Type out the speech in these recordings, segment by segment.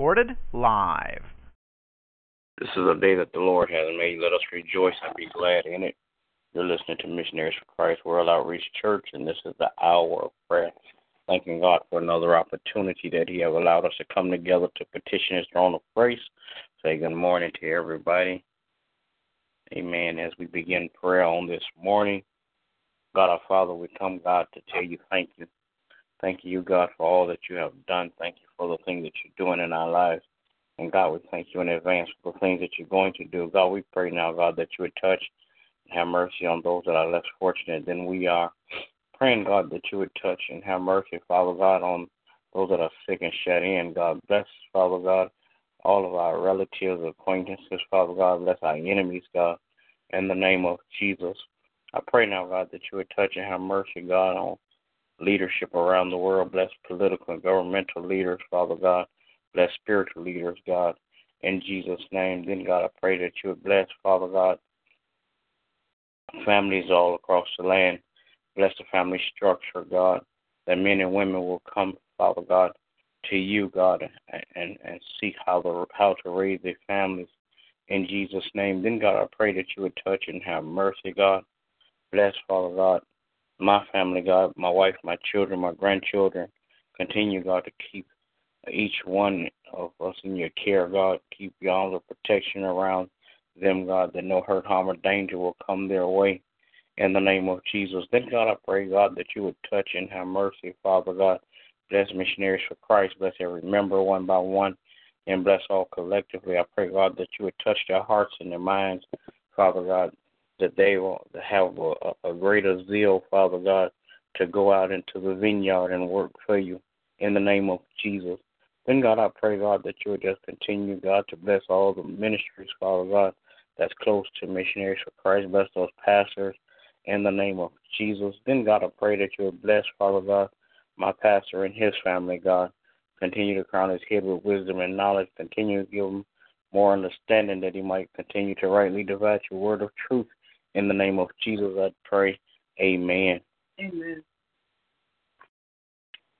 Recorded live. This is a day that the Lord has made. Let us rejoice and be glad in it. You're listening to Missionaries for Christ World Outreach Church, and this is the hour of prayer. Thanking God for another opportunity that He has allowed us to come together to petition His throne of grace. Say good morning to everybody. Amen. As we begin prayer on this morning, God our Father, we come, God, to tell you thank you. Thank you, God, for all that you have done. Thank you for the things that you're doing in our lives. And God, we thank you in advance for the things that you're going to do. God, we pray now, God, that you would touch and have mercy on those that are less fortunate than we are. Praying, God, that you would touch and have mercy, Father God, on those that are sick and shut in. God, bless, Father God, all of our relatives, acquaintances, Father God, bless our enemies, God, in the name of Jesus. I pray now, God, that you would touch and have mercy, God, on leadership around the world. Bless political and governmental leaders, Father God. Bless spiritual leaders, God. In Jesus' name, then, God, I pray that you would bless, Father God, families all across the land. Bless the family structure, God, that men and women will come, Father God, to you, God, and, and, seek how to, how to raise their families in Jesus' name. Then, God, I pray that you would touch and have mercy, God. Bless, Father God, my family, God, my wife, my children, my grandchildren. Continue, God, to keep each one of us in your care, God. Keep your the protection around them, God, that no hurt, harm, or danger will come their way in the name of Jesus. Then, God, I pray, God, that you would touch and have mercy, Father God. Bless missionaries for Christ. Bless every member one by one, and bless all collectively. I pray, God, that you would touch their hearts and their minds, Father God, that they will have a, a greater zeal, Father God, to go out into the vineyard and work for you in the name of Jesus. Then, God, I pray, God, that you would just continue, God, to bless all the ministries, Father God, that's close to missionaries for Christ. Bless those pastors in the name of Jesus. Then, God, I pray that you would bless, Father God, my pastor and his family, God. Continue to crown his head with wisdom and knowledge. Continue to give him more understanding that he might continue to rightly divide your word of truth. In the name of Jesus, I pray. Amen. Amen.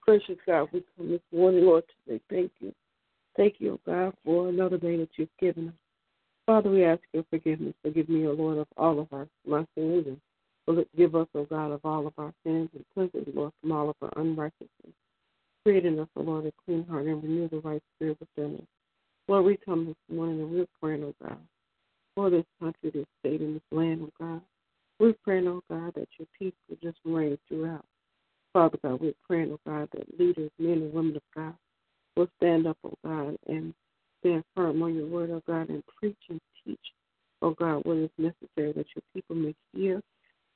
Precious God, we come this morning, Lord, to thank you. Thank you, God, for another day that you've given us. Father, we ask your forgiveness. Forgive me, O Lord, of all of our my sins, and forgive us, O God, of all of our sins, and cleanse us, Lord, from all of our unrighteousness. Create in us, O Lord, a clean heart and renew the right spirit within us. Lord, we come this morning and we're praying, O God, for this country, this state, and this land, O God. We're praying, O oh God, that your peace will just reign throughout. Father God, we're praying, O oh God, that leaders, men and women of God, will stand up, O God, and stand firm on your word, O God, and preach and teach, O God, what is necessary that your people may hear,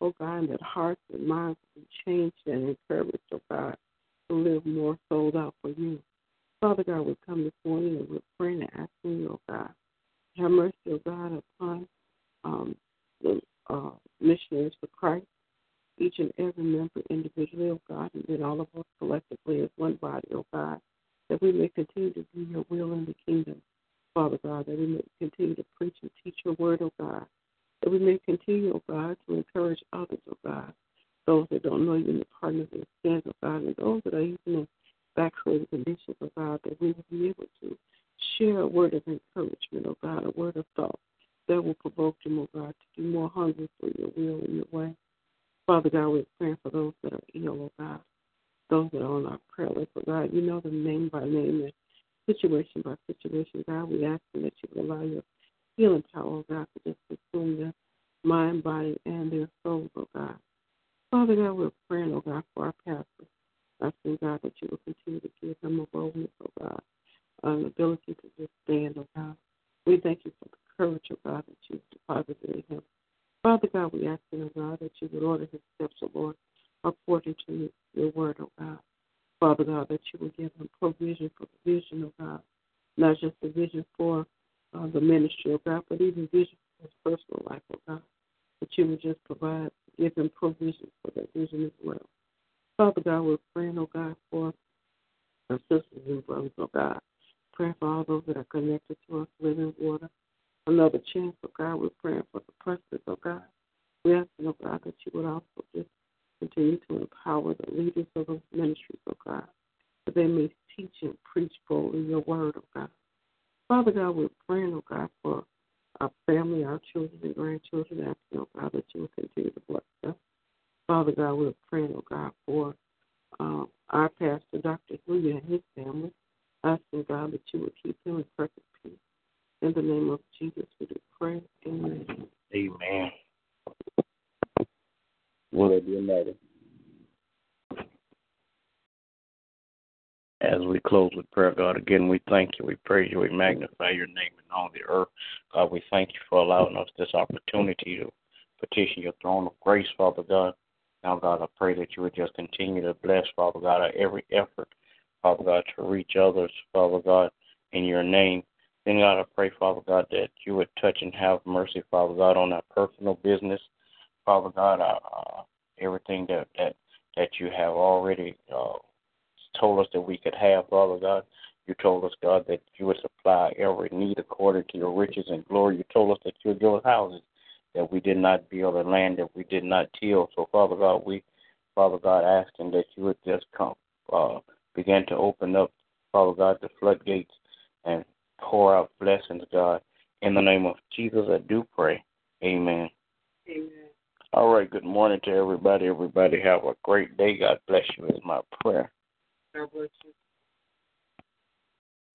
O God, and that hearts and minds will be changed and encouraged, O God, to live more sold out for you. Father God, we come this morning and we're praying and asking you, O God, have mercy, O God, upon um, the uh, missionaries for Christ, each and every member individually, O God, and then all of us collectively as one body, O God that we may continue to do your will in the kingdom, Father God, that we may continue to preach and teach your word, O oh God, that we may continue, O oh God, to encourage others, O oh God, those that don't know you in the pardon of their sins, O God, and those that are even in backsliding conditions, O God, that we will be able to share a word of encouragement, O God, a word of thought that will provoke them, O God, to be more hungry for your will and your way. Father God, we're praying for those that are ill, O God those that are on our prayer list. But God, you know them name by name and situation by situation. God, we ask that you will allow your healing power, God, to just consume their mind, body, and their souls, oh God. Father God, we're praying, oh God, for our pastor. Asking God that you will continue to give him a boldness, oh God, an ability to just stand, oh God. We thank you for the courage, oh God, that you've deposited in him. Father God, we ask, you, oh God, that you would order his steps, oh Lord, according to your word, oh God. Father God, that you would give them provision for the vision, oh God. Not just the vision for uh, the ministry, oh God, but even vision for his personal life, oh God. That you would just provide, give them provision for that vision as well. Father God, we're praying, oh God, for our sisters and brothers, oh God. Praying for all those that are connected to us, living water. Another chance, oh God, we're praying for the president, oh God. We ask, oh God, that you would also just continue to empower the leaders of those ministries, oh God, that they may teach and preach boldly your word, oh God. Father God, we're praying, oh God, for our family, our children and grandchildren, asking, oh God, that you will continue to bless them. Father God, we're praying, oh God, for um, our pastor, Dr. Hui, and his family, asking God that you would keep him in perfect peace. In the name of Jesus, we do pray. Amen. Amen. Will there be another? As we close with prayer, God, again, we thank you, we praise you, we magnify your name in all the earth. God, we thank you for allowing us this opportunity to petition your throne of grace, Father God. Now, God, I pray that you would just continue to bless, Father God, our every effort, Father God, to reach others, Father God, in your name. Then, God, I pray, Father God, that you would touch and have mercy, Father God, on our personal business, Father God, uh, uh, everything that, that that you have already uh, told us that we could have, Father God. You told us, God, that you would supply every need according to your riches and glory. You told us that you would give us houses that we did not build, a land that we did not till. So, Father God, we, Father God, asking that you would just come, uh, begin to open up, Father God, the floodgates and pour out blessings, God. In the name of Jesus, I do pray. Amen. Amen. All right. Good morning to everybody. Everybody have a great day. God bless you is my prayer. God bless you.